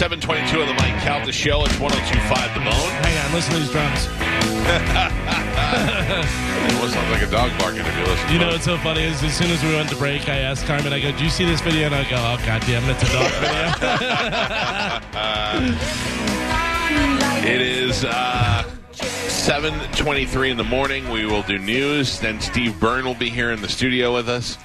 722 on the Mike Calta Show. It's 1025 The Bone. Hang on, listen to these drums. It almost sounds like a dog barking if you listen You know what's so funny is as soon as we went to break, I asked Carmen, I go, "Do you see this video?" And I go, "Oh God damn it, it's a dog video." It is uh, 723 in the morning. We will do news. Then Steve Byrne will be here in the studio with us.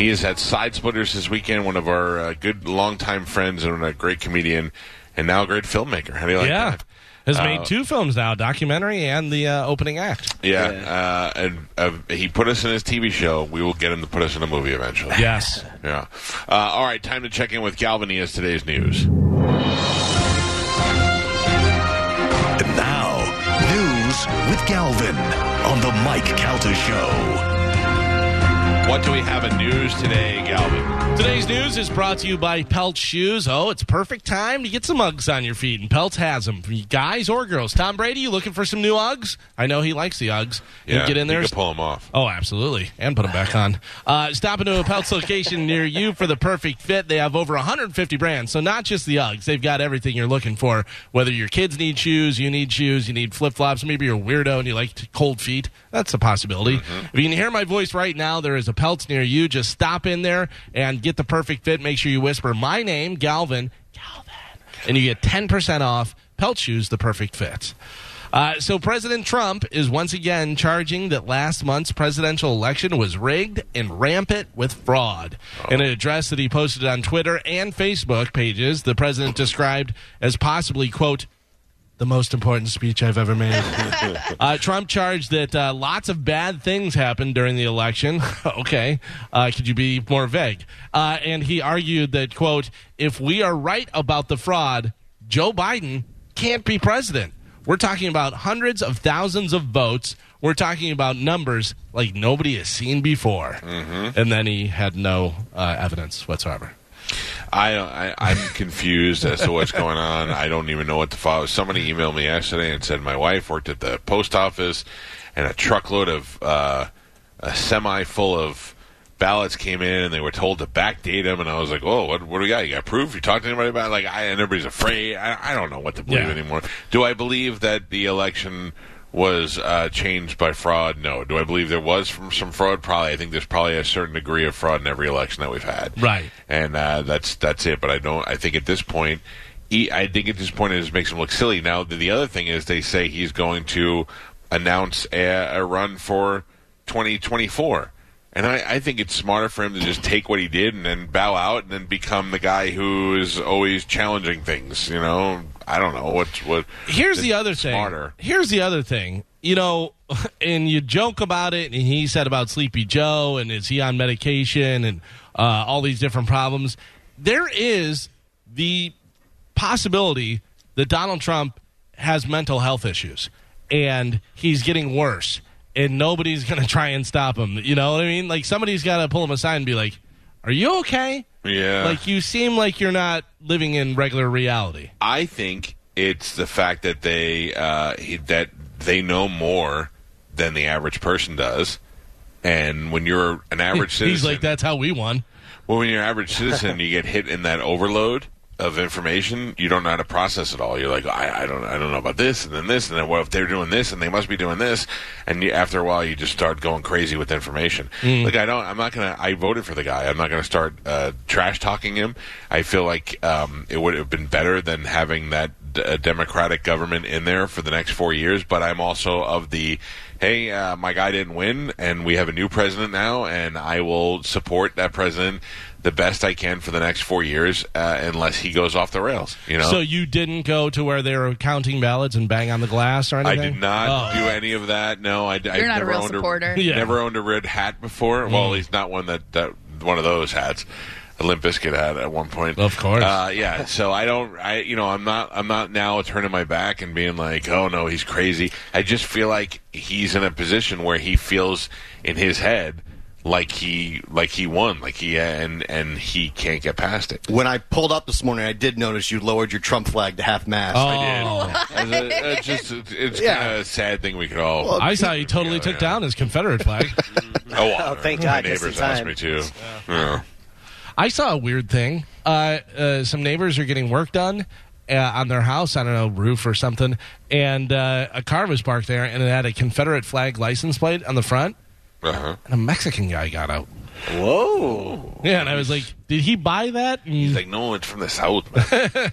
He is at Side Splitters this weekend, one of our uh, good longtime friends and a great comedian and now a great filmmaker. How do you like yeah, that? has Uh, made two films now, documentary and the uh, opening act. Yeah, Uh, and uh, he put us in his TV show. We will get him to put us in a movie eventually. Yes. Yeah. Uh, all right, time to check in with Galvin. He has today's news. And now, news with Galvin on the Mike Calta Show. What do we have in news today, Galvin? Today's news is brought to you by Pelt Shoes. Oh, it's perfect time to get some Uggs on your feet, and Pelt has them for you guys or girls. Tom Brady, you looking for some new Uggs? I know he likes the Uggs. You Yeah, get in there. You can pull them off. Oh, absolutely. And put them back on. Uh, stop into a Pelts location near you for the perfect fit. They have over 150 brands. So not just the Uggs. They've got everything you're looking for. Whether your kids need shoes, you need shoes, you need flip-flops, maybe you're a weirdo and you like cold feet. That's a possibility. If you can hear my voice right now, there is a Pelts near you. Just stop in there and get the perfect fit. Make sure you whisper my name, Galvin. Galvin. And you get 10% off Pelt Shoes, the perfect fit. Uh, so President Trump is once again charging that last month's presidential election was rigged and rampant with fraud. In an address that he posted on Twitter and Facebook pages, the president described as possibly, quote, the most important speech I've ever made. uh, Trump charged that uh, lots of bad things happened during the election. okay. Uh, could you be more vague? Uh, and he argued that, quote, if we are right about the fraud, Joe Biden can't be president. We're talking about hundreds of thousands of votes. We're talking about numbers like nobody has seen before. And then he had no uh, evidence whatsoever. I, I I'm confused as to what's going on. I don't even know what to follow. Somebody emailed me yesterday and said my wife worked at the post office, and a truckload of uh, a semi full of ballots came in, and they were told to backdate them. And I was like, "Oh, what what do we got? You got proof? You talked to anybody about?" It? Like, I, and everybody's afraid. I, I don't know what to believe Yeah. anymore. Do I believe that the election? Was uh, changed by fraud? No. Do I believe there was from some fraud? Probably. I think there's probably a certain degree of fraud in every election that we've had Right. and uh, that's that's it. But I don't. I think at this point, he, I think at this point it just makes him look silly. Now the, the other thing is they say he's going to announce a, a run for 2024. And I, I think it's smarter for him to just take what he did and then bow out and then become the guy who is always challenging things. You know, I don't know what's what. Here's the other thing. Smarter. Here's the other thing. You know, and you joke about it, and he said about Sleepy Joe, and is he on medication, and uh, all these different problems. There is the possibility that Donald Trump has mental health issues, and he's getting worse, and nobody's going to try and stop him. You know what I mean? Like somebody's got to pull him aside and be like, "Are you okay?" Yeah. Like you seem like you're not living in regular reality. I think it's the fact that they uh, that they know more than the average person does, and when you're an average citizen, He's like, "That's how we won." Well, when you're an average citizen, you get hit in that overload of information. You don't know how to process it all. You're like, I, I don't, I don't know about this, and then this, and then well, if they're doing this, and they must be doing this, and you, after a while, you just start going crazy with information. Like, I don't, I'm not gonna. I voted for the guy. I'm not gonna start uh, trash talking him. I feel like um, it would have been better than having that d- Democratic government in there for the next four years. But I'm also of the hey, uh, my guy didn't win, and we have a new president now, and I will support that president the best I can for the next four years, uh, unless he goes off the rails. You know. So you didn't go to where they were counting ballots and bang on the glass or anything. I did not Oh. do any of that. No, I, I've You're not a never real owned supporter. Yeah. Never owned a red hat before. Well, he's not one that, that one of those hats. A Limp Bizkit hat at one point. Of course. Uh, yeah. So I don't. I you know I'm not. I'm not now turning my back and being like, oh no, he's crazy. I just feel like he's in a position where he feels in his head like he like he won, like he and and he can't get past it. When I pulled up this morning, I did notice you lowered your Trump flag to half mast. Oh. I did. It's, a- it's just it's Yeah. kind of a sad thing we could all. I saw he totally Yeah, took yeah. down his Confederate flag. Oh, well, thank my God, just in neighbors asked time. me to. Yeah. I saw a weird thing. Uh, uh, some neighbors are getting work done, uh, on their house, I don't know, roof or something, and uh, a car was parked there, and it had a Confederate flag license plate on the front, Uh-huh. and a Mexican guy got out. Whoa. Yeah, and I was like, did he buy that? And- He's like, no, it's from the south. man."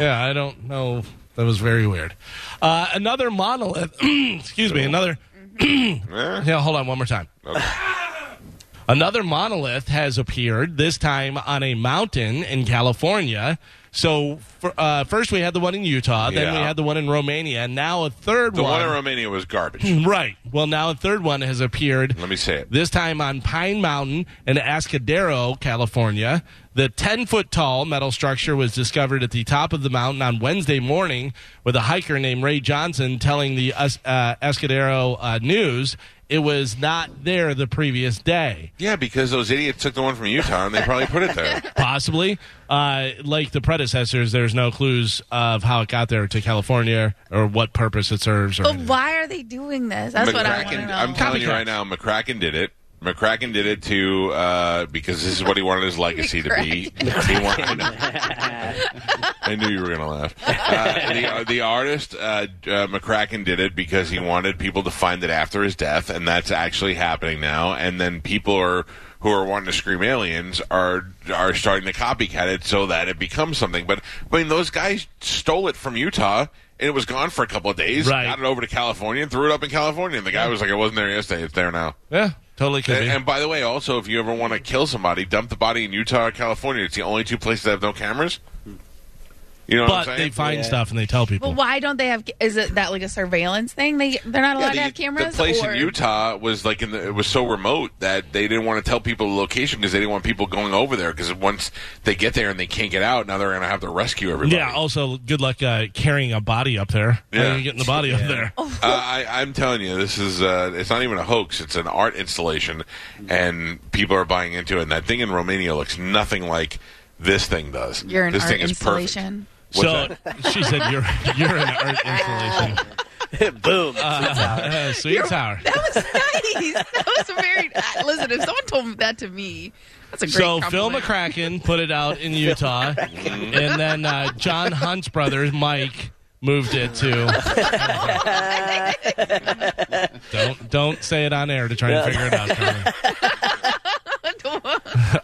yeah, I don't know. That was very weird. Uh, another monolith. excuse me. Another. Eh? Yeah, hold on one more time. Okay. Another monolith has appeared, this time on a mountain in California. So for, uh, first we had the one in Utah, then we had the one in Romania, and now a third The one. one in Romania was garbage. right. Well, now a third one has appeared. Let me say it. This time on Pine Mountain in Ascadero, California. The 10 foot tall metal structure was discovered at the top of the mountain on Wednesday morning with a hiker named Ray Johnson telling the uh, Ascadero uh, News it was not there the previous day. Yeah, because those idiots took the one from Utah and they probably put it there. Possibly. Uh, like the predecessors, there's no clues of how it got there to California or what purpose it serves. Or But anything. why are they doing this? That's what I want to know. I'm telling you right now, McCracken did it. McCracken did it to uh, because this is what he wanted his legacy to be. He wanted, I, know. I knew you were going to laugh. Uh, the, the artist uh, uh, McCracken did it because he wanted people to find it after his death, and that's actually happening now. And then people are who are wanting to scream aliens are are starting to copycat it so that it becomes something. But I mean, those guys stole it from Utah. And it was gone for a couple of days. Right. Got it over to California and threw it up in California. And the guy was like, "It wasn't there yesterday. It's there now." Yeah, totally could And, be. and by the way, also, if you ever want to kill somebody, dump the body in Utah or California. It's the only two places that have no cameras. You know what I'm but saying? they find Yeah. stuff and they tell people. But why don't they have? Is it that like a surveillance thing? They they're not allowed Yeah, to have cameras. the place or? in Utah was like in the, it was so remote that they didn't want to tell people the location because they didn't want people going over there because once they get there and they can't get out, now they're going to have to rescue everybody. Yeah. Also, good luck uh, carrying a body up there. How Yeah. are you getting the body up there? Uh, I, I'm telling you, this is uh, it's not even a hoax. It's an art installation, and people are buying into it. And that thing in Romania looks nothing like this thing does. You're an this art thing is installation. What's so she said, "You're you're an art installation." Boom. Uh, Sweet sour. That was nice. That was very. Uh, listen, if someone told that to me, that's a great. So Phil. McCracken put it out in Utah, and then uh, John Hunt's brother Mike moved it to. don't don't say it on air to try and figure it out.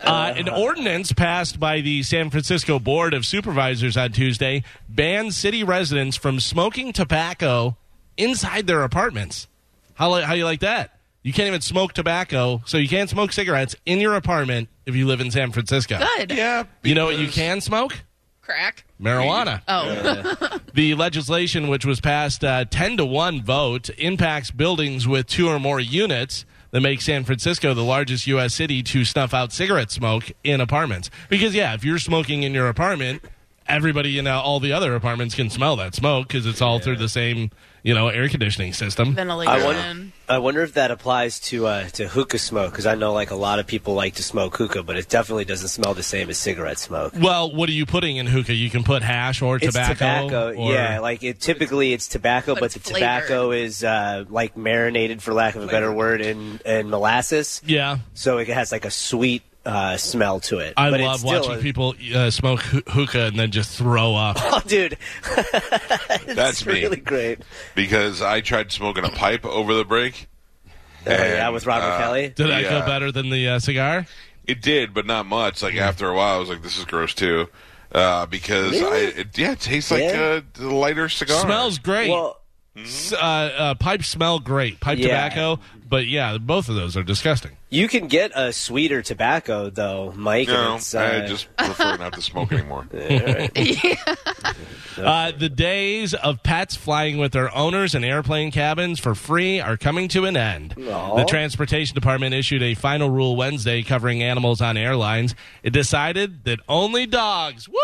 Carmen. Uh, an ordinance passed by the San Francisco Board of Supervisors on Tuesday bans city residents from smoking tobacco inside their apartments. How li- how you like that? You can't even smoke tobacco, so you can't smoke cigarettes in your apartment if you live in San Francisco. Good. Yeah, You know what you can smoke? Crack. Marijuana. Oh, The legislation, which was passed uh, 10 to 1 vote, impacts buildings with two or more units that make San Francisco the largest U.S. city to snuff out cigarette smoke in apartments. Because, yeah, if you're smoking in your apartment, everybody in all the other apartments can smell that smoke because it's all through the same, you know, air conditioning system. ventilation. I wonder, I wonder if that applies to uh, to hookah smoke because I know like a lot of people like to smoke hookah, but it definitely doesn't smell the same as cigarette smoke. Well, what are you putting in hookah? You can put hash or It's tobacco. tobacco, or- yeah. Like it typically it's tobacco, But but, it's the tobacco is uh, like marinated, for lack of a better word, in in molasses, Yeah. so it has like a sweet uh, smell to it. I but love still watching a- people uh, smoke hoo- hookah and then just throw up. Oh, dude, That's it's me. really great. because I tried smoking a pipe over the break. Oh, yeah, with Robert uh, Kelly. Did I feel Yeah. better than the uh, cigar? It did, but not much. Like after a while, I was like, "This is gross too," uh, because Really? I it, yeah, it tastes like Yeah. uh, the lighter cigar. Smells great. Well, S- uh, uh, pipes smell great. Pipe Yeah. tobacco, but yeah, both of those are disgusting. You can get a sweeter tobacco though, Mike. and No, it's, I uh, just prefer not to smoke anymore. Uh, the days of pets flying with their owners in airplane cabins for free are coming to an end. Aw. The Transportation Department issued a final rule Wednesday covering animals on airlines. It decided that only dogs, woo!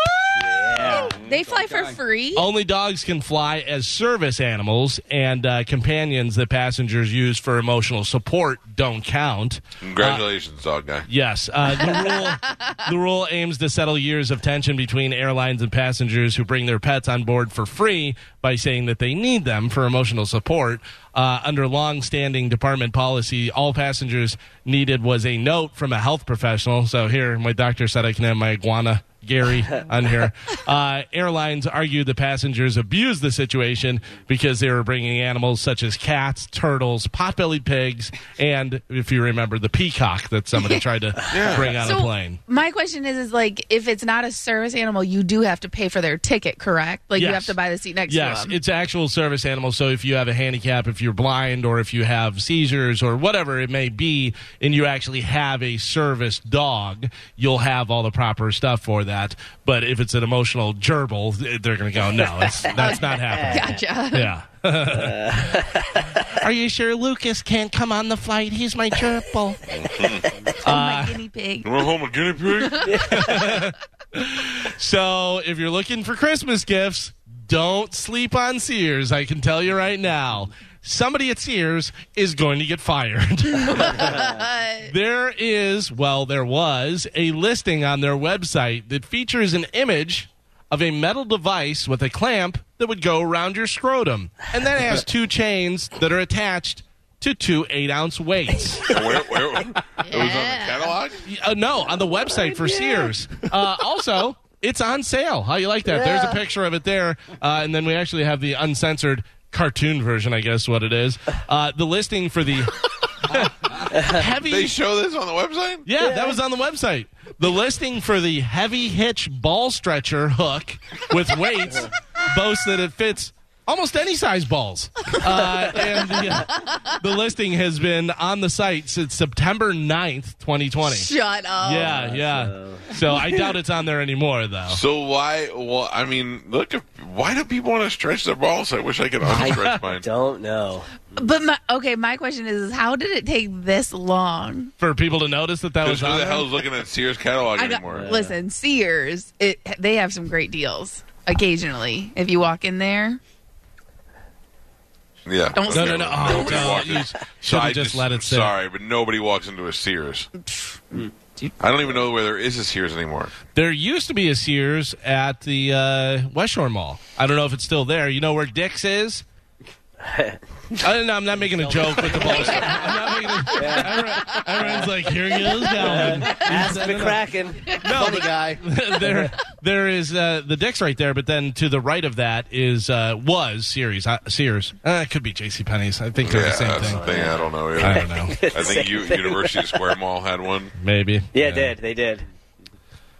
They fly for free. Only dogs can fly as service animals, and uh, companions that passengers use for emotional support don't count. Congratulations, dog guy. Yes, uh, the rule the rule aims to settle years of tension between airlines and passengers who bring their pets on board for free by saying that they need them for emotional support. Uh, under long-standing department policy, all passengers needed was a note from a health professional. So here, my doctor said I can have my iguana Gary on here. Uh, airlines argued the passengers abused the situation because they were bringing animals such as cats, turtles, pot-bellied pigs, and if you remember, the peacock that somebody tried to bring on a plane. my question is, is like, if it's not a service animal, you do have to pay for their ticket, correct? Like, you have to buy the seat next Yes, to them. it's actual service animal. So if you have a handicap, if you're blind, or if you have seizures, or whatever it may be, and you actually have a service dog, you'll have all the proper stuff for that. But if it's an emotional gerbil, they're going to go, no, it's, that's not happening. Gotcha. Yeah. Are you sure Lucas can't come on the flight? He's my gerbil. Oh, my guinea pig. You want home a guinea pig? So if you're looking for Christmas gifts, don't sleep on Sears. I can tell you right now. Somebody at Sears is going to get fired. there is, well, there was a listing on their website that features an image of a metal device with a clamp that would go around your scrotum. And that has two chains that are attached to two eight ounce weights. where, where, it was on the catalog? Uh, no, on the website for Sears. Uh, also, it's on sale. How you like that? There's a picture of it there, uh, and then we actually have the uncensored cartoon version. I guess what it is. Uh, the listing for the heavy. They show this on the website? yeah, that was on the website. The listing for the heavy hitch ball stretcher hook with weights boasts that it fits almost any size balls. Uh, and the, uh, the listing has been on the site since September 9th, 2020. Shut up. Yeah, yeah. So I doubt it's on there anymore, though. So why? Well, I mean, look. Why do people want to stretch their balls? I wish I could unstretch mine. I don't know. But my, okay, my question is, is, how did it take this long? For people to notice that that was who on the there? hell's looking at Sears catalog I got, anymore? listen, Sears, it they have some great deals occasionally. If you walk in there, Yeah. Don't No, no, no. Oh, Nobody no. You should So I have just let it sit. Sorry, but nobody walks into a Sears. I don't even know where there is a Sears anymore. There used to be a Sears at the uh, West Shore Mall. I don't know if it's still there. You know where Dick's is? I don't know. I'm not making a joke with the balls. I'm not making a, everyone- everyone's like, here he goes, Galvin. Ask McCracken. No, Funny guy. there, there is uh, the Dick's right there, but then to the right of that is uh, was Sears. Uh, Sears. Uh, it could be J.C. Penney's. I think they're Yeah, the same that's thing. the thing. I don't know. Either. I don't know. I think U- University Square Mall had one. Maybe. Yeah, it did. They did.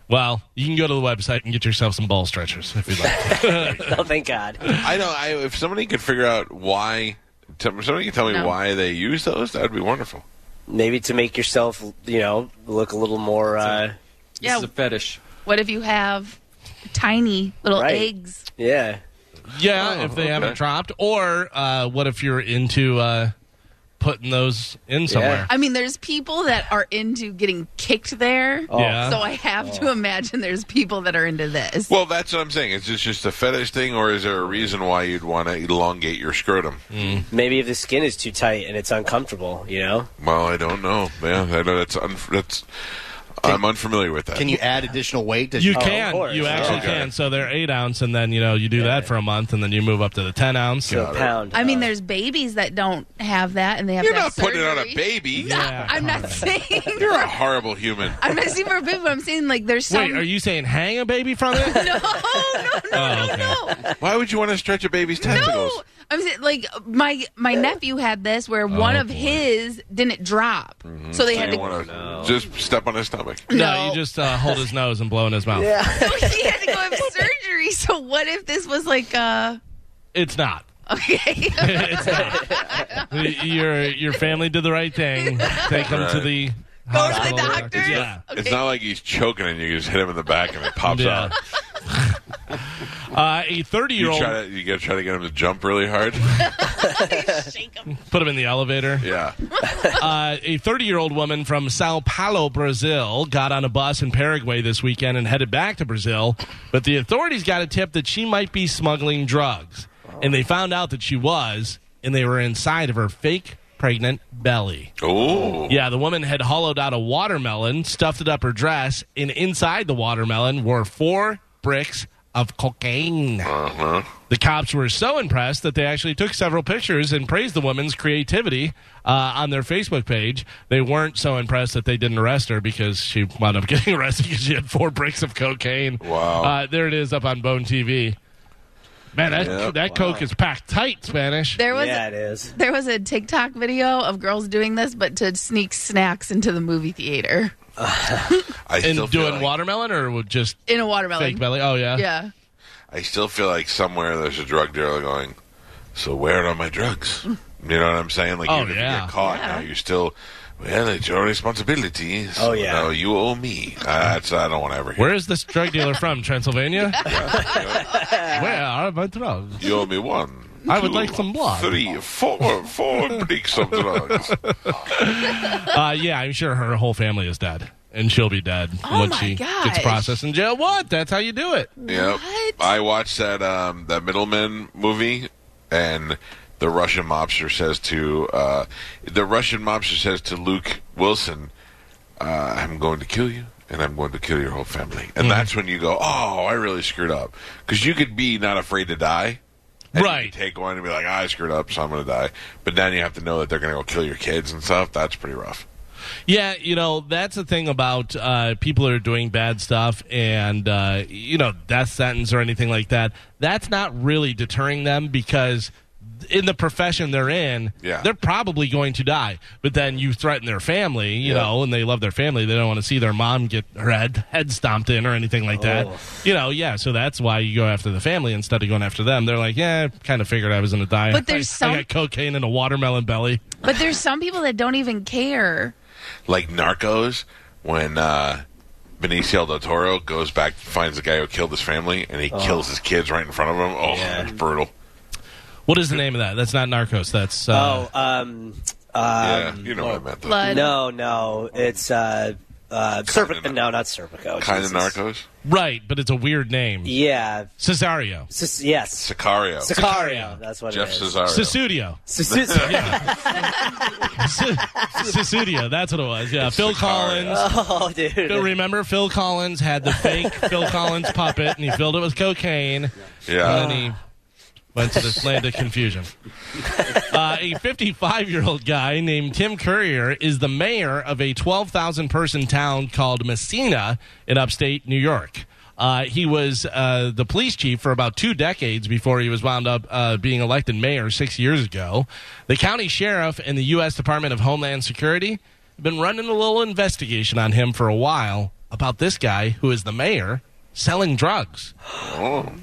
Well, you can go to the website and get yourself some ball stretchers if you'd like. Oh, thank God. I know. I, if somebody could figure out why, t- somebody could tell me No. why they use those, that would be wonderful. Maybe to make yourself, you know, look a little more. Uh, yeah. This is a fetish. What if you have tiny little Right. eggs? yeah. yeah, Oh, if they okay. haven't dropped. Or uh, what if you're into uh, putting those in somewhere? I mean, there's people that are into getting kicked there. Oh. Yeah. So I have to oh. imagine there's people that are into this. Well, that's what I'm saying. Is this just a fetish thing, or is there a reason why you'd want to elongate your scrotum? Hmm. Maybe if the skin is too tight and it's uncomfortable, you know? Well, I don't know. Yeah, I know that's un- that's. I'm unfamiliar with that. Can you add additional weight? Does- You Oh, can. course. You actually Okay. can. So they're eight ounce, and then you know you do that for a month, and then you move up to the ten ounce. To a pound. I mean, there's babies that don't have that, and they have You're to not have putting it on a surgery. baby. No, Yeah, I'm not saying. You're a horrible human. I'm not saying for a baby, but I'm saying like there's some. Wait, are you saying hang a baby from it? No, no, no, Oh, no, okay. no. Why would you want to stretch a baby's testicles? No, I'm saying like my my nephew had this where one Oh, of boy. his didn't drop, mm-hmm. so they So had to. want to just step on his stomach. No, No. you just uh, hold his nose and blow in his mouth. yeah. So he had to go have surgery. So what if this was like uh It's not. okay? it's not. your your family did the right thing. Take him to Right. the Go to the hospital. doctor. Yeah. It's not like he's choking and you just hit him in the back and it pops Yeah. out. Uh, a 30 year You old try you got to try to get him to jump really hard. Shake him. put him in the elevator. Yeah. Uh, a 30 year old woman from Sao Paulo, Brazil, got on a bus in Paraguay this weekend and headed back to Brazil. But the authorities got a tip that she might be smuggling drugs. And they found out that she was, and they were inside of her fake pregnant belly. Oh. Yeah, the woman had hollowed out a watermelon, stuffed it up her dress, and inside the watermelon were four bricks of cocaine. Uh-huh. The cops were so impressed that they actually took several pictures and praised the woman's creativity uh, on their Facebook page. They weren't so impressed that they didn't arrest her because she wound up getting arrested because she had four bricks of cocaine. Wow. Uh, there it is up on Bone TV. Man, that, Yeah. that coke is packed tight, Spanish. There was yeah, it is. there was a TikTok video of girls doing this, but to sneak snacks into the movie theater I And still feel doing like, watermelon or just in a watermelon. fake belly? Oh, yeah. Yeah. I still feel like somewhere there's a drug dealer going. So where are my drugs? You know what I'm saying? Like Oh, even if you get caught Yeah. now, you're still. Well, it's your responsibility. So Oh, yeah. now you owe me. Uh, that's I don't want to ever hear. Where is this drug dealer from? Transylvania? Where are my drugs? You owe me one. I would like some blood. Three, four, four bricks of drugs. Uh, yeah, I'm sure her whole family is dead. And she'll be dead Oh when my she gosh. gets processed in jail. What? That's how you do it. Yep. What? I watched that um, that Middle Men movie, and the Russian mobster says to uh, the Russian mobster says to Luke Wilson, uh, "I'm going to kill you." And I'm going to kill your whole family, Mm-hmm. and that's when you go, "Oh, I really screwed up," because you could be not afraid to die, and Right. take one and be like, "I screwed up, so I'm going to die." But then you have to know that they're going to go kill your kids and stuff. That's pretty rough. Yeah, you know, that's the thing about uh, people that are doing bad stuff and, uh, you know, death sentence or anything like that. That's not really deterring them because in the profession they're in, Yeah. they're probably going to die. But then you threaten their family, you Yeah. know, and they love their family. They don't want to see their mom get her head, head stomped in or anything like that. Oh. You know, yeah, so that's why you go after the family instead of going after them. They're like, yeah, I kind of figured I was going to die. But there's I, some- I got cocaine in a watermelon belly. But there's some people that don't even care. like Narcos when uh, Benicio del Toro goes back, finds the guy who killed his family, and he kills his kids right in front of him. Oh, Yeah. it's brutal. What is the name of that? That's not Narcos. That's uh, oh, um, yeah, um, you know what I meant. Though. Blood. no, no, it's uh, uh, Serpico. Kinda- No, not Serpico. Kind of Jesus. Narcos. right, but it's a weird name. Yeah, Cesario. Sis- yes, Sicario. Sicario. That's what Jeff it is. Cesario. Cesudio. Sis- Cesudio. That's what it was. Yeah. Phil Sicario. Collins. oh, dude. Phil- Remember, Phil Collins had the fake Phil Collins puppet, and he filled it with cocaine. Yeah. And he went to this land of confusion. Uh, a 55 year old guy named Tim Currier is the mayor of a 12,000 person town called Massena in upstate New York. Uh, he was uh, the police chief for about two decades before he was wound up uh, being elected mayor six years ago. The county sheriff and the U.S. Department of Homeland Security have been running a little investigation on him for a while about this guy who is the mayor selling drugs.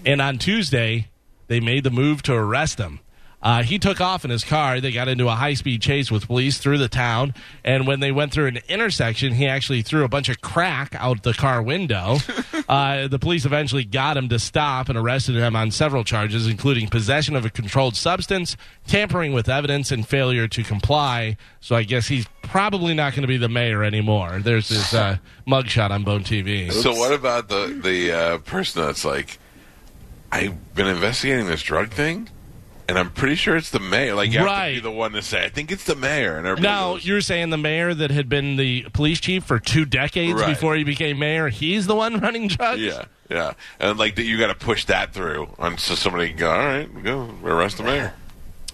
And on Tuesday, they made the move to arrest him. Uh, he took off in his car. They got into a high speed chase with police through the town. And when they went through an intersection, he actually threw a bunch of crack out the car window. uh, the police eventually got him to stop and arrested him on several charges, including possession of a controlled substance, tampering with evidence, and failure to comply. So I guess he's probably not going to be the mayor anymore. There's this uh, mugshot on Bone TV. So what about the the uh, person that's like, I've been investigating this drug thing, and I'm pretty sure it's the mayor. Like you have to be the one to say, I think it's the mayor, and everybody Now goes, you're saying the mayor that had been the police chief for two decades Right. before he became mayor, he's the one running drugs. yeah, yeah, and like that, you got to push that through, and so somebody can go, all right, go arrest the mayor.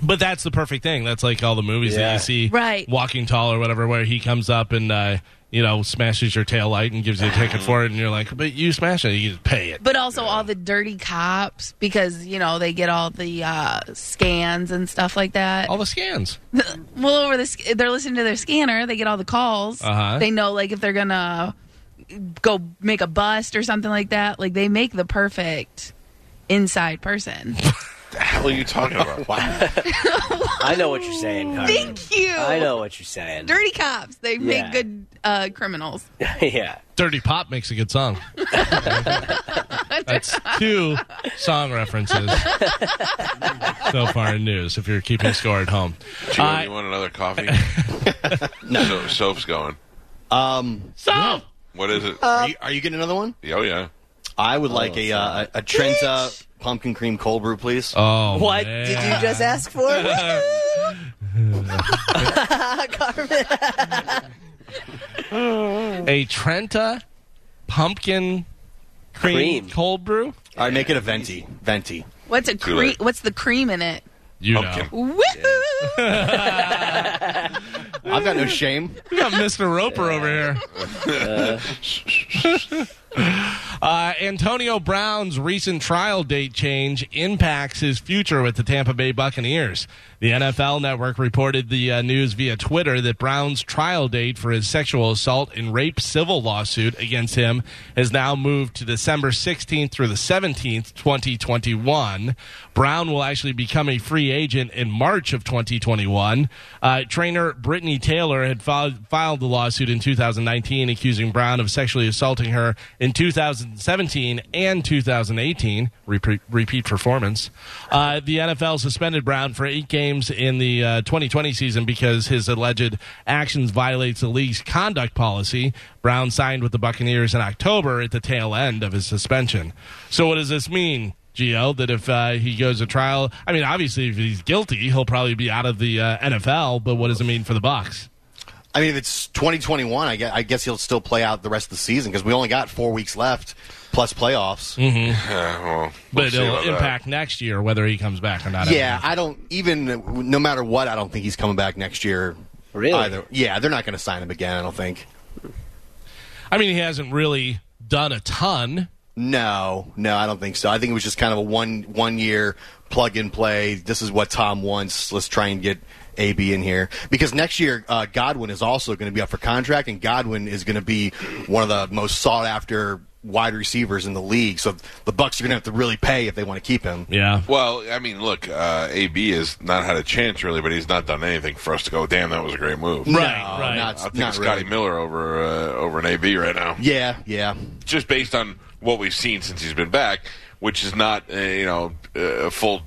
But that's the perfect thing. That's like all the movies that you see, Right. Walking Tall or whatever, where he comes up and uh, you know smashes your tail light and gives you a ticket for it, and you're like, but you smash it, you just pay it. But also all the dirty cops because you know they get all the uh, scans and stuff like that. All the scans. well, over the they're listening to their scanner, they get all the calls. Uh-huh. They know like if they're gonna go make a bust or something like that. Like they make the perfect inside person. The hell are you talking about? I know what you're saying. Harvey. Thank you. I know what you're saying. Dirty cops. They Yeah. make good uh, criminals. yeah. Dirty Pop makes a good song. That's two song references so far in news. If you're keeping score at home, Joe, Uh, you want another coffee? So, soap's going. Um, so. What is it? are, you, are you getting another one? oh yeah. I would like a, uh, a a Trenta pumpkin cream cold brew, please. Oh, What man. did you just ask for? a Trenta pumpkin cream, Cream. cold brew? All right, make it a venti. Venti. What's a Too cre- late. What's the cream in it? You Pumpkin. know. Woohoo! I've got no shame. We got Mr. Roper over here. Uh, Uh, Antonio Brown's recent trial date change impacts his future with the Tampa Bay Buccaneers. The NFL network reported the uh, news via Twitter that Brown's trial date for his sexual assault and rape civil lawsuit against him has now moved to December 16th through the 17th, 2021. Brown will actually become a free agent in March of 2021. Uh, trainer Britney Taylor had filed, filed the lawsuit in 2019 accusing Brown of sexually assaulting her in 2017 and 2018. Repeat, repeat performance. Uh, the NFL suspended Brown for eight games in the uh, 2020 season because his alleged actions violates the league's conduct policy. Brown signed with the Buccaneers in October at the tail end of his suspension. So, what does this mean? Gio, that if uh, he goes to trial, I mean, obviously, if he's guilty, he'll probably be out of the uh, NFL. But what does it mean for the Bucks? I mean, if it's 2021, I guess, I guess he'll still play out the rest of the season because we only got four weeks left plus playoffs. Mm-hmm. Yeah, well, we'll But it'll about that. impact next year whether he comes back or not. Yeah, I don't even no matter what, I don't think he's coming back next year. Really? Either. Yeah, they're not going to sign him again. I don't think. I mean, he hasn't really done a ton. No, no, I don't think so. I think it was just kind of a one one year plug and play. This is what Tom wants. Let's try and get AB in here because next year uh, Godwin is also going to be up for contract, and Godwin is going to be one of the most sought after wide receivers in the league. So the Bucks are going to have to really pay if they want to keep him. Yeah. Well, I mean, look, uh, AB has not had a chance really, but he's not done anything for us to go. Damn, that was a great move. Right, No, right. Not, I'll take Scotty really. Miller over uh, over an AB right now, Yeah, yeah. just based on what we've seen since he's been back, which is not uh, you know a full s-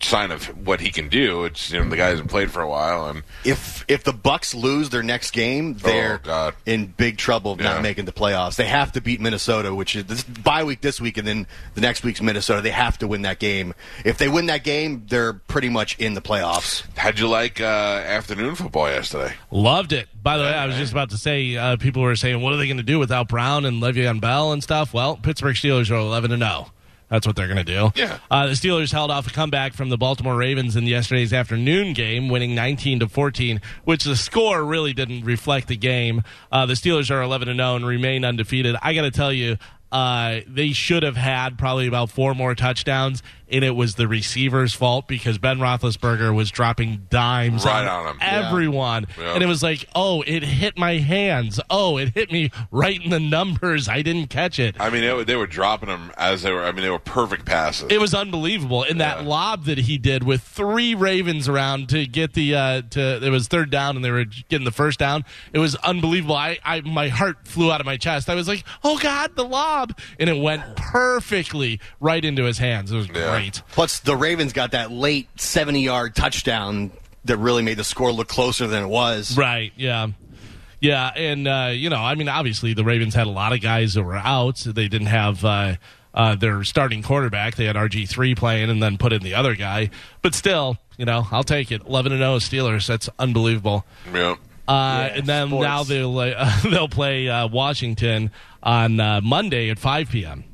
sign of what he can do. It's you know the guy hasn't played for a while, and If if the Bucks lose their next game, they're Oh, in big trouble of Yeah. not making the playoffs. They have to beat Minnesota, which is this bye week this week, and then the next week's Minnesota. They have to win that game. If they win that game, they're pretty much in the playoffs. how'd you like uh, afternoon football yesterday? Loved it. By the way, I was just about to say, uh, people were saying, what are they going to do without Brown and Le'Veon Bell and stuff? Well, Pittsburgh Steelers are 11 to 0. That's what they're going to do. Yeah. Uh, the Steelers held off a comeback from the Baltimore Ravens in yesterday's afternoon game, winning 19 to 14, which the score really didn't reflect the game. Uh, the Steelers are 11 to 0 and remain undefeated. I got to tell you, uh, they should have had probably about four more touchdowns, and it was the receiver's fault because Ben Roethlisberger was dropping dimes Right on, Yeah. everyone, Yeah. and it was like, oh, it hit my hands. Oh, it hit me right in the numbers. I didn't catch it. I mean, they, were- they were dropping them as they were. I mean, they were perfect passes. It was unbelievable. And that Yeah. lob that he did with three Ravens around to get the uh to it was third down and they were getting the first down. It was unbelievable. I, I my heart flew out of my chest. I was like, "Oh god, the lob." And it went perfectly right into his hands. It was Yeah. Great. Plus, the Ravens got that late seventy-yard touchdown that really made the score look closer than it was. Right. Yeah. Yeah, and uh, you know, I mean, obviously the Ravens had a lot of guys that were out. They didn't have uh, uh, their starting quarterback. They had RG three playing, and then put in the other guy. But still, you know, I'll take it. Eleven and zero Steelers. That's unbelievable. yeah. Uh, Yeah, and then sports. now they'll uh, they'll play uh, Washington on uh, Monday at five p.m.,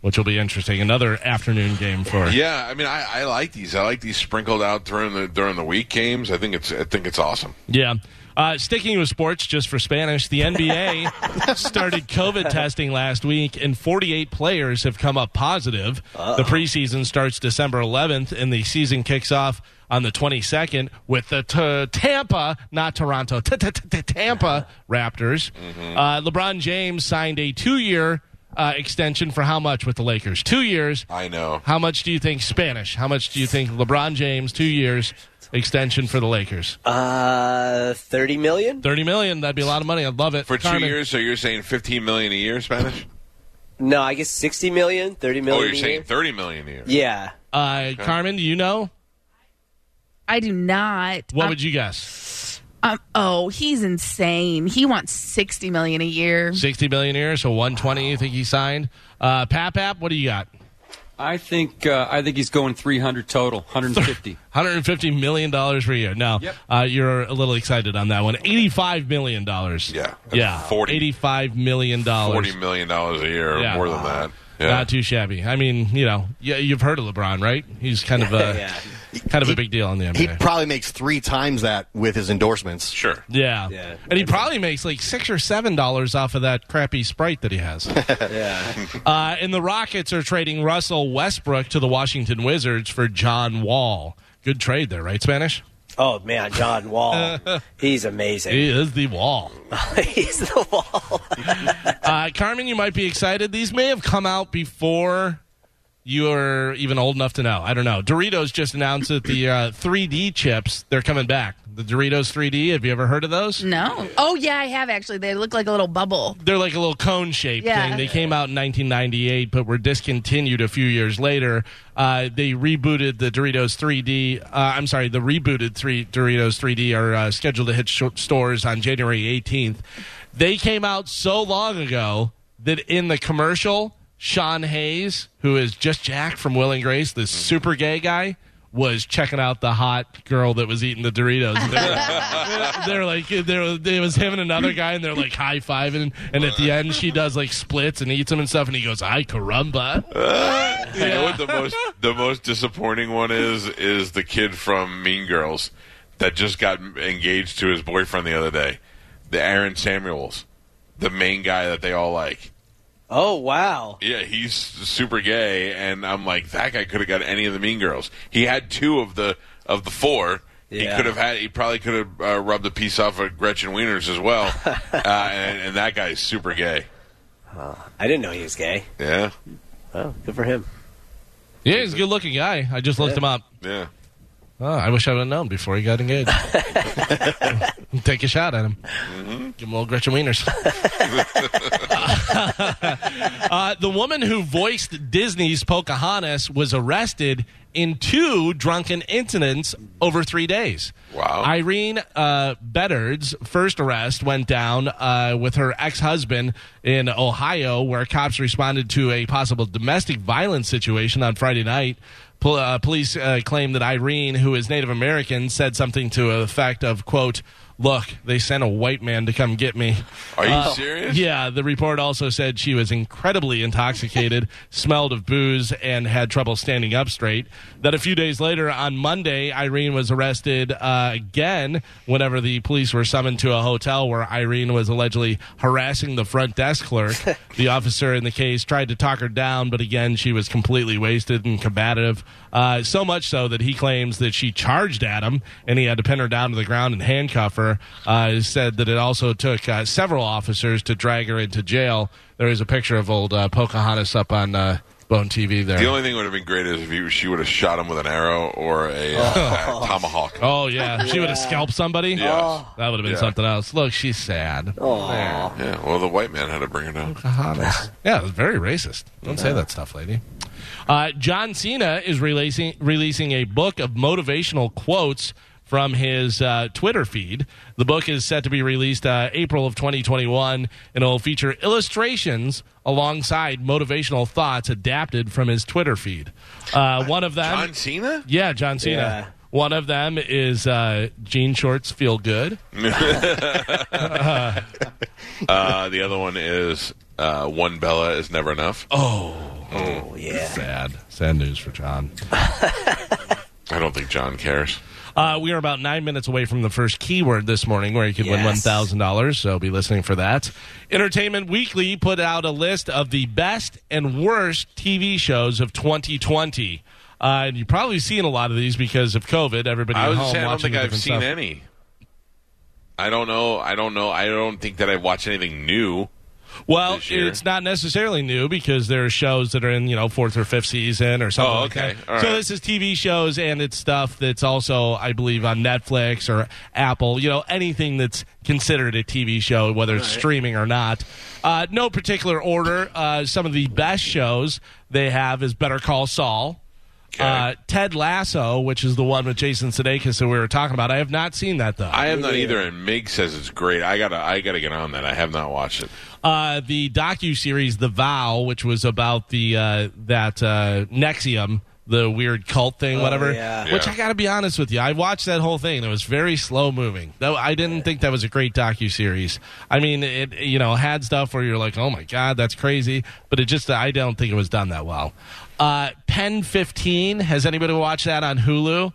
which will be interesting. Another afternoon game for Yeah, I mean, I, I like these. I like these sprinkled out during the during the week games. I think it's I think it's awesome. Yeah. Uh, sticking with sports, just for Spanish, the NBA started COVID testing last week, and 48 players have come up positive. The preseason starts December 11th, and the season kicks off on the 22nd with the t- Tampa, not Toronto, Tampa Raptors. Uh, LeBron James signed a two-year uh, extension for how much with the Lakers? Two years. I know. How much do you think Spanish? How much do you think LeBron James two years extension for the Lakers? Uh, thirty million? Thirty million. That'd be a lot of money. I'd love it For two years, so you're saying 15 million a year, Spanish? No, I guess sixty million, thirty Oh, million. you're a saying year? 30 million a year. Yeah. Uh, Carmen, do you know? I do not. What would you guess? Um, oh, he's insane. He wants sixty million a year. Sixty million a year, so one twenty. You think he signed? Uh, Pap Pap, what do you got? I think uh, I think he's going 300 total, 150. Hundred and fifty million dollars per year. Now Yep. uh, you're a little excited on that one. Eighty-five million dollars. Yeah. yeah, 40 eighty-five million dollars. $40 million a year, Yeah. more than that. Yeah. Not too shabby. I mean, you know, yeah, you've heard of LeBron, right? He's kind of a yeah. Kind of a big deal in the NBA. He probably makes three times that with his endorsements. Sure. yeah. Yeah. and he probably makes like six or seven dollars off of that crappy Sprite that he has. Yeah. uh, and the Rockets are trading Russell Westbrook to the Washington Wizards for John Wall. Good trade there, right, Spanish? Oh man, John Wall. He's amazing. He is the Wall. He's the wall. Uh, Carmen, you might be excited. These may have come out before you are even old enough to know. I don't know. Doritos just announced that the uh, 3D chips they're coming back. The Doritos 3D. Have you ever heard of those? No. Oh yeah, I have actually. They look like a little bubble. They're like a little cone shaped Yeah. thing. They came out in 1998, but were discontinued a few years later. Uh, they rebooted the Doritos 3D. Uh, I'm sorry, the rebooted three Doritos 3D are uh, scheduled to hit sh- stores on January 18th. They came out so long ago that in the commercial, Sean Hayes, who is just Jack from Will and Grace, this mm-hmm. super gay guy. Was checking out the hot girl that was eating the Doritos. They're, they're like, they're, it was him and another guy, and they're like high fiving. And at the end, she does like splits and eats them and stuff. And he goes, "Ay caramba!" You know what the most the most disappointing one is is the kid from Mean Girls that just got engaged to his boyfriend the other day, the Aaron Samuels, the main guy that they all like. Oh wow. Yeah, he's super gay, and I'm like that guy could have got any of the Mean Girls. He had two of the of the four. He could have had. He probably could have uh, rubbed a piece off of Gretchen Wieners as well. uh, and, and that guy's super gay. I didn't know he was gay. Yeah, Oh, good for him. Yeah, he's a good looking guy. I just looked him up. yeah. Oh, I wish I would have known before he got engaged. Take a shot at him. Give him a little Gretchen Wieners. uh, the woman who voiced Disney's Pocahontas was arrested in two drunken incidents over three days. Wow. Irene uh, Bedard's first arrest went down uh, with her ex husband in Ohio, where cops responded to a possible domestic violence situation on Friday night. Uh, police uh, claim that Irene, who is Native American, said something to the effect of, quote, Look, they sent a white man to come get me. Are you Uh, serious? Yeah, the report also said she was incredibly intoxicated, smelled of booze, and had trouble standing up straight. That a few days later, on Monday, Irene was arrested uh, again whenever the police were summoned to a hotel where Irene was allegedly harassing the front desk clerk. the officer in the case tried to talk her down, but again, she was completely wasted and combative. Uh, so much so that he claims that she charged at him and he had to pin her down to the ground and handcuff her. Uh, said that it also took uh, several officers to drag her into jail. There is a picture of old uh, Pocahontas up on uh, Bone TV there. The only thing would have been great is if he, she would have shot him with an arrow or a, uh, a tomahawk. oh, yeah. She would have scalped somebody? Yes. That would have been Yeah. something else. Look, she's sad. Oh Yeah, well, the white man had to bring her down. Pocahontas. Yeah, it was very racist. Don't say that stuff, lady. Uh, John Cena is releasing releasing a book of motivational quotes from his uh, Twitter feed. The book is set to be released uh, April of 2021, and it will feature illustrations alongside motivational thoughts adapted from his Twitter feed. Uh, one of them, John Cena? yeah, John Cena. Yeah. One of them is uh, jean shorts feel good. Uh, the other one is uh, one Bella is never enough. Oh, Oh yeah. Sad, sad news for John. I don't think John cares. Uh, we are about nine minutes away from the first keyword this morning where you can win $1,000, so be listening for that. Entertainment Weekly put out a list of the best and worst TV shows of 2020. Uh, and you've probably seen a lot of these because of COVID. Everybody I at was home saying I don't think I've seen stuff. any. I don't know. I don't know. I don't think that I've watched anything new. Well, it's not necessarily new because there are shows that are in, you know, fourth or fifth season or something Oh, like okay. All So this is TV shows and it's stuff that's also, I believe, on Netflix or Apple, you know, anything that's considered a TV show, whether it's streaming or not. Uh, no particular order. Uh, some of the best shows they have is Better Call Saul. Okay. Uh, Ted Lasso, which is the one with Jason Sudeikis that we were talking about. I have not seen that though. I have not either, and Mig says it's great. I gotta, I gotta get on that. I have not watched it. uh, the docu series The Vow, which was about the uh, that uh, NXIVM the weird cult thing, whatever. yeah. Which Yeah. I got to be honest with you, I watched that whole thing. It was very slow moving. Though I didn't think that was a great docu series. I mean, it you know had stuff where you're like, oh my god, that's crazy, but it just I don't think it was done that well. Uh, Pen 15. Has anybody watched that on Hulu?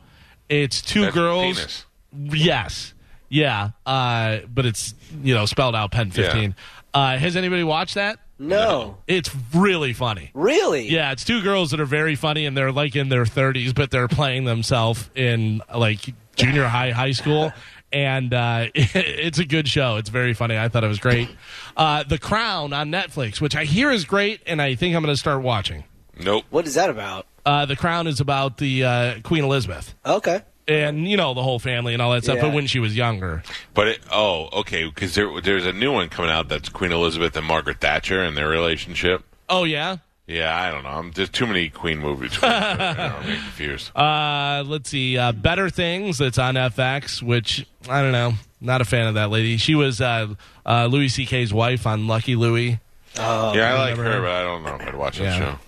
It's two That's girls. penis. Yes. Yeah. Uh, but it's, you know, spelled out pen 15. Uh, has anybody watched that? No. It's really funny. Really? Yeah, it's two girls that are very funny and they're like in their 30s, but they're playing themselves in like junior high, high school. And uh, it's a good show. It's very funny. I thought it was great. Uh, the Crown on Netflix, which I hear is great, and I think I'm going to start watching. Nope. What is that about? Uh, the Crown is about the uh, Queen Elizabeth Okay. And, you know, the whole family and all that stuff, Yeah. but when she was younger. But it, oh, okay, because there, there's a new one coming out that's Queen Elizabeth and Margaret Thatcher and their relationship. Oh, yeah? Yeah, I don't know. I'm, there's too many Queen movies. For you know, I'm confused. Uh, let's see. Uh, Better Things that's on FX, which I don't know. Not a fan of that lady. She was uh, uh, Louis C.K.'s wife on Lucky Louie. Oh, yeah, I like her, but I don't know if I'd watch that Yeah. show.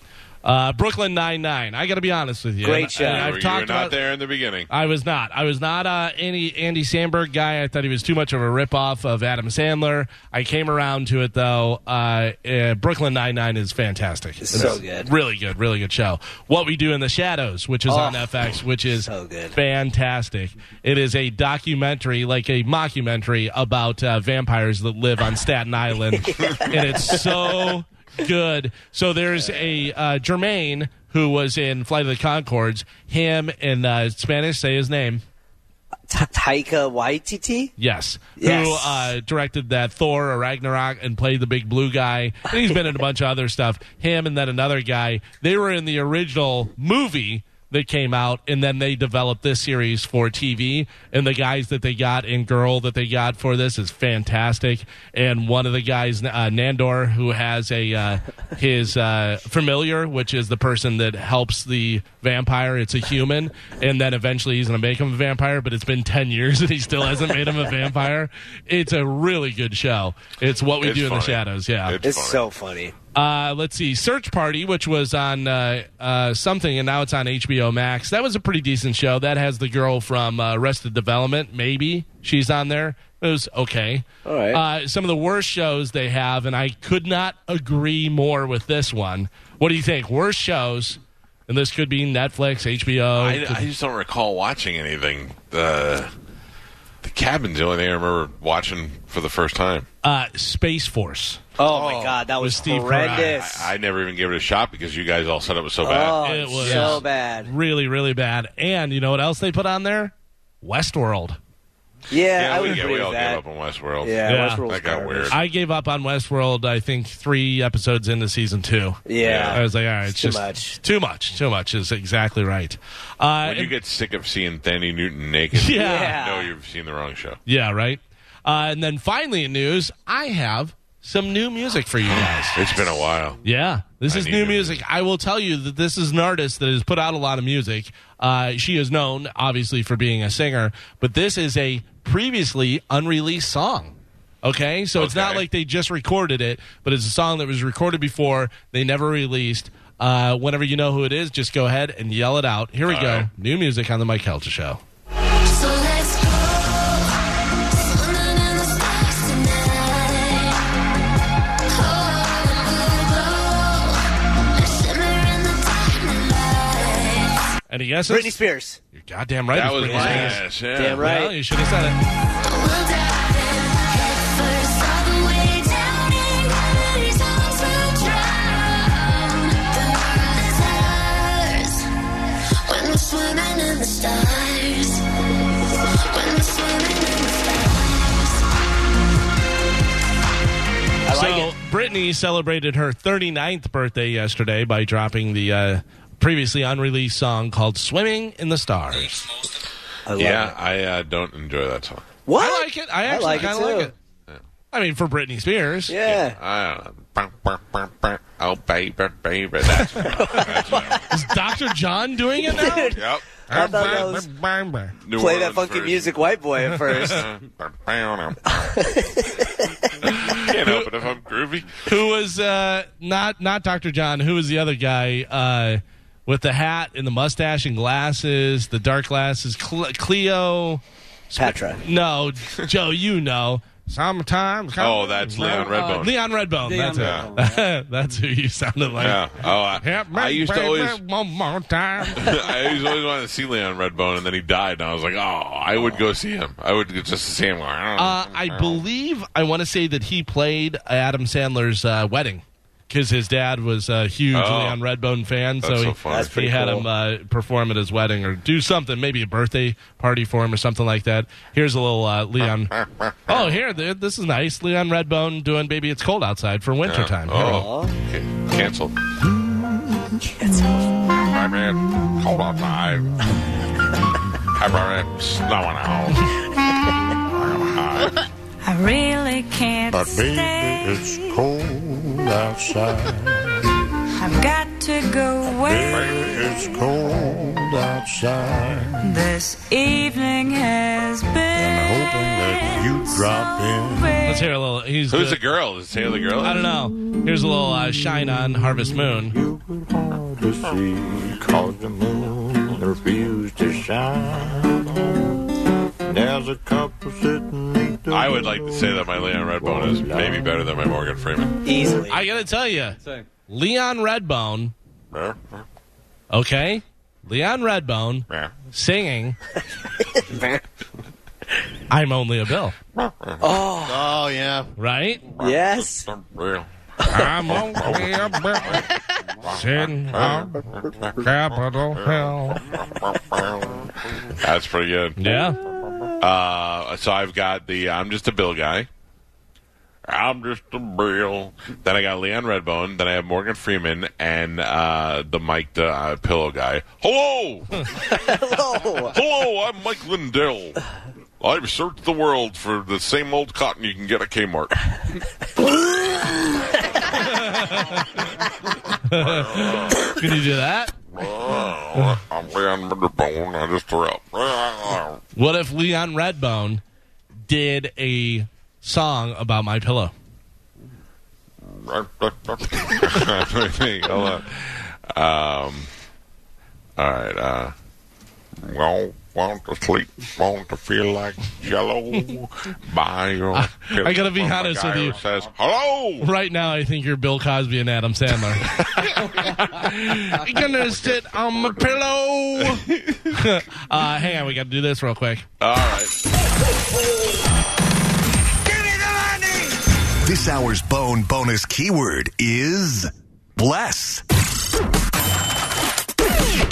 Uh, Brooklyn Nine Nine. I got to be honest with you. Great show. and You I've you talked were not about. there in the beginning. I was not. I was not uh, Andy Andy Samberg guy. I thought he was too much of a ripoff of Adam Sandler. I came around to it though. Uh, uh, Brooklyn Nine Nine is fantastic. It's so good. Really good. Really good show. What We Do in the Shadows, which is Oh, on FX, which is so good. fantastic. It is a documentary, like a mockumentary about uh, vampires that live on Staten Island, and it's so good. So there's a uh, who was in Flight of the Conchords. Him in uh, Spanish, say his name. Ta- Taika Waititi? Yes, Yes. who uh, directed that Thor or Ragnarok and played the big blue guy. And he's been in a bunch of other stuff. Him and then another guy. They were in the original movie that came out, and then they developed this series for TV. And the guys that they got and girl that they got for this is fantastic. And one of the guys, uh, Nandor, who has a uh, his uh, familiar, which is the person that helps the vampire. It's a human, and then eventually he's going to make him a vampire. But it's been ten years and he still hasn't made him a vampire. It's a really good show. It's what we It's do in the shadows. Yeah. It's It's funny. so funny. Uh, let's see, Search Party, which was on uh, uh, something, and now it's on HBO Max. That was a pretty decent show. That has the girl from uh, Arrested Development. Maybe she's on there. It was okay. All right. Uh, some of the worst shows they have, and I could not agree more with this one. What do you think? Worst shows, and this could be Netflix, HBO. I, I just don't recall watching anything. The the cabin's the only thing I remember watching for the first time. uh, Space Force. Oh, my God, that was Steve horrendous. I, I never even gave it a shot because you guys all said it was so bad. oh, It was- so bad. Really, really bad. And you know what else they put on there? Westworld. Yeah, yeah, I we, would yeah, we all that. gave up on Westworld. Yeah, Yeah. Westworld's That got garbage. weird. I gave up on Westworld. I think three episodes into season two. Yeah. I was like, all right, it's, It's too much. too much, too much is exactly right. Uh, When you and- get sick of seeing Thandie Newton naked, Yeah. you know you've seen the wrong show. yeah, right. Uh, and then finally in news, I have some new music for you guys. It's been a while. Yeah, this I is new music. I will tell you that this is an artist that has put out a lot of music. Uh, she is known, obviously, for being a singer, but this is a previously unreleased song. Okay, so it's not like they just recorded it, but it's a song that was recorded before they never released. Uh, whenever you know who it is, just go ahead and yell it out. Here we All go. right. New music on the Mike Calta Show. Any guesses? Britney Spears. You're goddamn right. That was Britney my Spears. ass. Yeah. Damn right. Well, you should have said it. We'll dive in head first all the way down in gravity's arms. We'll drown. The world is ours when we're swimming in the stars. When we're swimming in the stars. I like so it. Britney celebrated her 39th birthday yesterday by dropping the uh, previously unreleased song called "Swimming in the Stars." I love Yeah, it. I uh, don't enjoy that song. What? I like it. I actually like it kind of like too. it. I mean, for Britney Spears. Yeah. I don't know. Bum. Oh, baby, baby. That's, that's Is Dr. John doing it now? Dude, Yep. I thought that was New play that funky version. music white boy at first. Can't help it if I'm groovy. Who was uh, not not Dr. John? Who was the other guy? Uh, with the hat and the mustache and glasses, the dark glasses. Cle- Cleo. Petra. No, Joe, you know. Sometimes. Oh, that's Leon Redbone. Leon Redbone. Leon that's it. that's who you sounded like. Yeah. Oh, I, Hit me, I used to baby, always. one more time. I always, always wanted to see Leon Redbone, and then he died, and I was like, oh, I would go see him. I would just to see him. Uh, I believe I want to say that he played Adam Sandler's uh, wedding because his dad was a huge Oh. Leon Redbone fan, so, so he, funny. He had cool. him uh, perform at his wedding or do something, maybe a birthday party for him or something like that. Here's a little uh, Leon. oh, here, th- this is nice. Leon Redbone doing "Baby It's Cold Outside" for wintertime. Here. Oh, okay. canceled. I mean, hold on, I have it snowing out. I really can't But stay. baby, it's cold outside. I've got to go away. Baby, it's cold outside. This evening has been. And hoping that you drop in. Let's hear a little. He's Who's the- the girl? Is Taylor the girl? I don't know. Here's a little uh, shine on Harvest Moon. You could hardly see, cause the moon refused to shine. There's a couple sitting neath the I would like to say that my Leon Redbone is maybe better than my Morgan Freeman. Easily. I gotta tell you, Same. Leon Redbone. Okay, Leon Redbone singing. I'm only a bill, Oh Oh yeah. right? yes. Real. I'm only a bill. Sitting on Capitol Hill. That's pretty good. Yeah. Uh, so I've got the I'm just a Bill guy. I'm just a Bill. Then I got Leon Redbone. Then I have Morgan Freeman and uh, the Mike the uh, Pillow guy. Hello, Hello. hello. I'm Mike Lindell. I've searched the world for the same old cotton you can get at Kmart. Can you do that? I'm Leon Redbone. I just threw up. What if Leon Redbone did a song about my pillow? Um, all right. Uh, won't want to sleep, want to feel like jello. Buy your. I gotta be pillow from the honest with you. Says hello. Right now, I think you're Bill Cosby and Adam Sandler. You're gonna sit on my pillow. uh, hang on, we got to do this real quick. All right. This hour's bone bonus keyword is bless.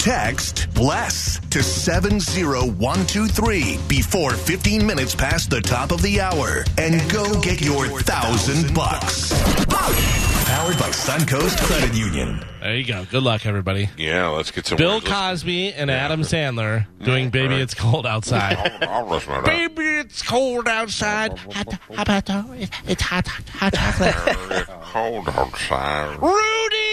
Text bless to 70123 before 15 minutes past the top of the hour and go get your thousand bucks. Powered by Suncoast Credit Union. There you go. Good luck, everybody. Yeah, let's get some. Bill words. Cosby and Adam Sandler doing "Baby right. It's Cold Outside." I'll, I'll listen to that. Baby, it's cold outside. Hot, how about the, it's hot, hot chocolate. Hold outside. Rudy.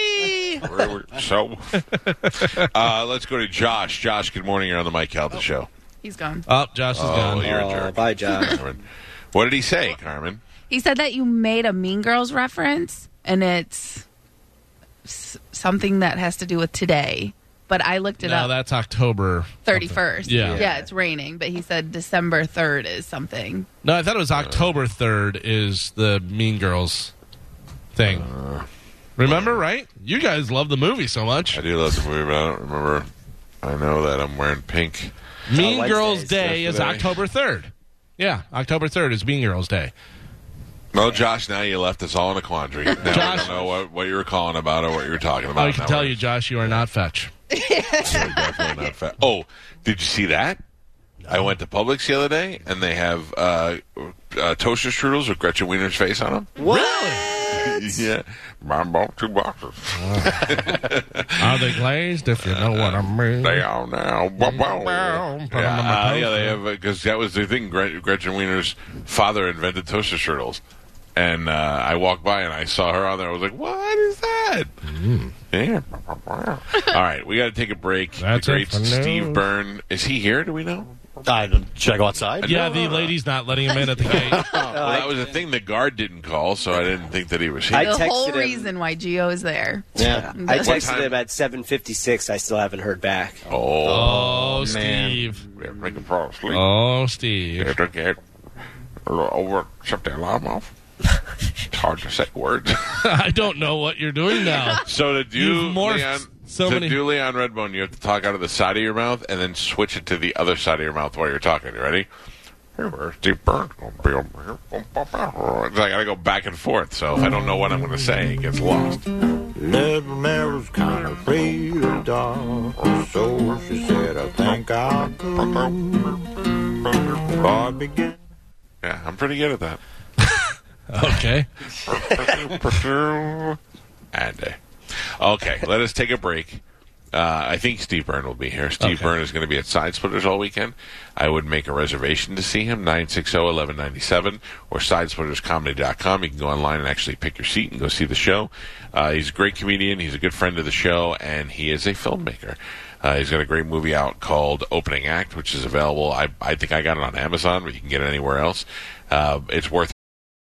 So, uh, let's go to Josh. Josh, good morning. You're on the Mike Calta show. He's gone. Oh, Josh is Oh, gone. you're a Oh, jerk. bye, Josh. Carmen. What did he say, Carmen? He said that you made a Mean Girls reference, and it's something that has to do with today. But I looked it No, up. that's October Thirty first. Yeah. yeah, it's raining. But he said December third is something. No, I thought it was October 3rd is the Mean Girls thing. Remember, right? You guys love the movie so much. I do love the movie, but I don't remember. I know that I'm wearing pink. mean Girls Day is yesterday. October 3rd. Yeah, October 3rd is Mean Girls Day. No, Josh, now you left us all in a quandary. Now I don't know what, what you were calling about or what you were talking about. I can Now tell we're- you, Josh, you are not fetch. You're definitely not fat. Oh, did you see that? I went to Publix the other day, and they have uh, uh, toaster strudels with Gretchen Wieners' face on them. yeah, I bought two boxes. Are they glazed? If you know what I mean. They are now. Put 'em on my uh, yeah, they have because that was the thing. Gre- Gretchen Wieners' father invented toaster strudels, and uh, I walked by and I saw her on there. I was like, "What is that?" Yeah. All right, we got to take a break. That's the it great for Steve. Byrne is he here? Do we know? I, should I go outside? Yeah, the lady's not letting him in at the gate. well, that was a thing the guard didn't call, so I didn't think that he was here. I the texted whole him- reason why Geo is there. Yeah. I What texted time? him at 7:56. I still haven't heard back. oh, Oh, Steve. yeah, make him fall asleep. Oh, Steve. Get, get over, shut the alarm off. it's hard to say words. I don't know what you're doing now. so did do You've morphed Leon, so to many- do Leon Redbone, you have to talk out of the side of your mouth and then switch it to the other side of your mouth while you're talking. You ready? So I gotta go back and forth. So if I don't know what I'm gonna say, it gets lost. Little Mary was kind of afraid of the dark, so she said, I think I'll go. Boy began. Yeah, I'm pretty good at that. Okay. and uh, okay, let us take a break. Uh, I think Steve Byrne will be here. Steve Okay. Byrne is going to be at Side Splitters all weekend. I would make a reservation to see him, 960-1197 or sidesplitterscomedy.com. You can go online and actually pick your seat and go see the show. Uh, he's a great comedian. He's a good friend of the show, and he is a filmmaker. Uh, he's got a great movie out called Opening Act, which is available. I, I think I got it on Amazon, but you can get it anywhere else. Uh, it's worth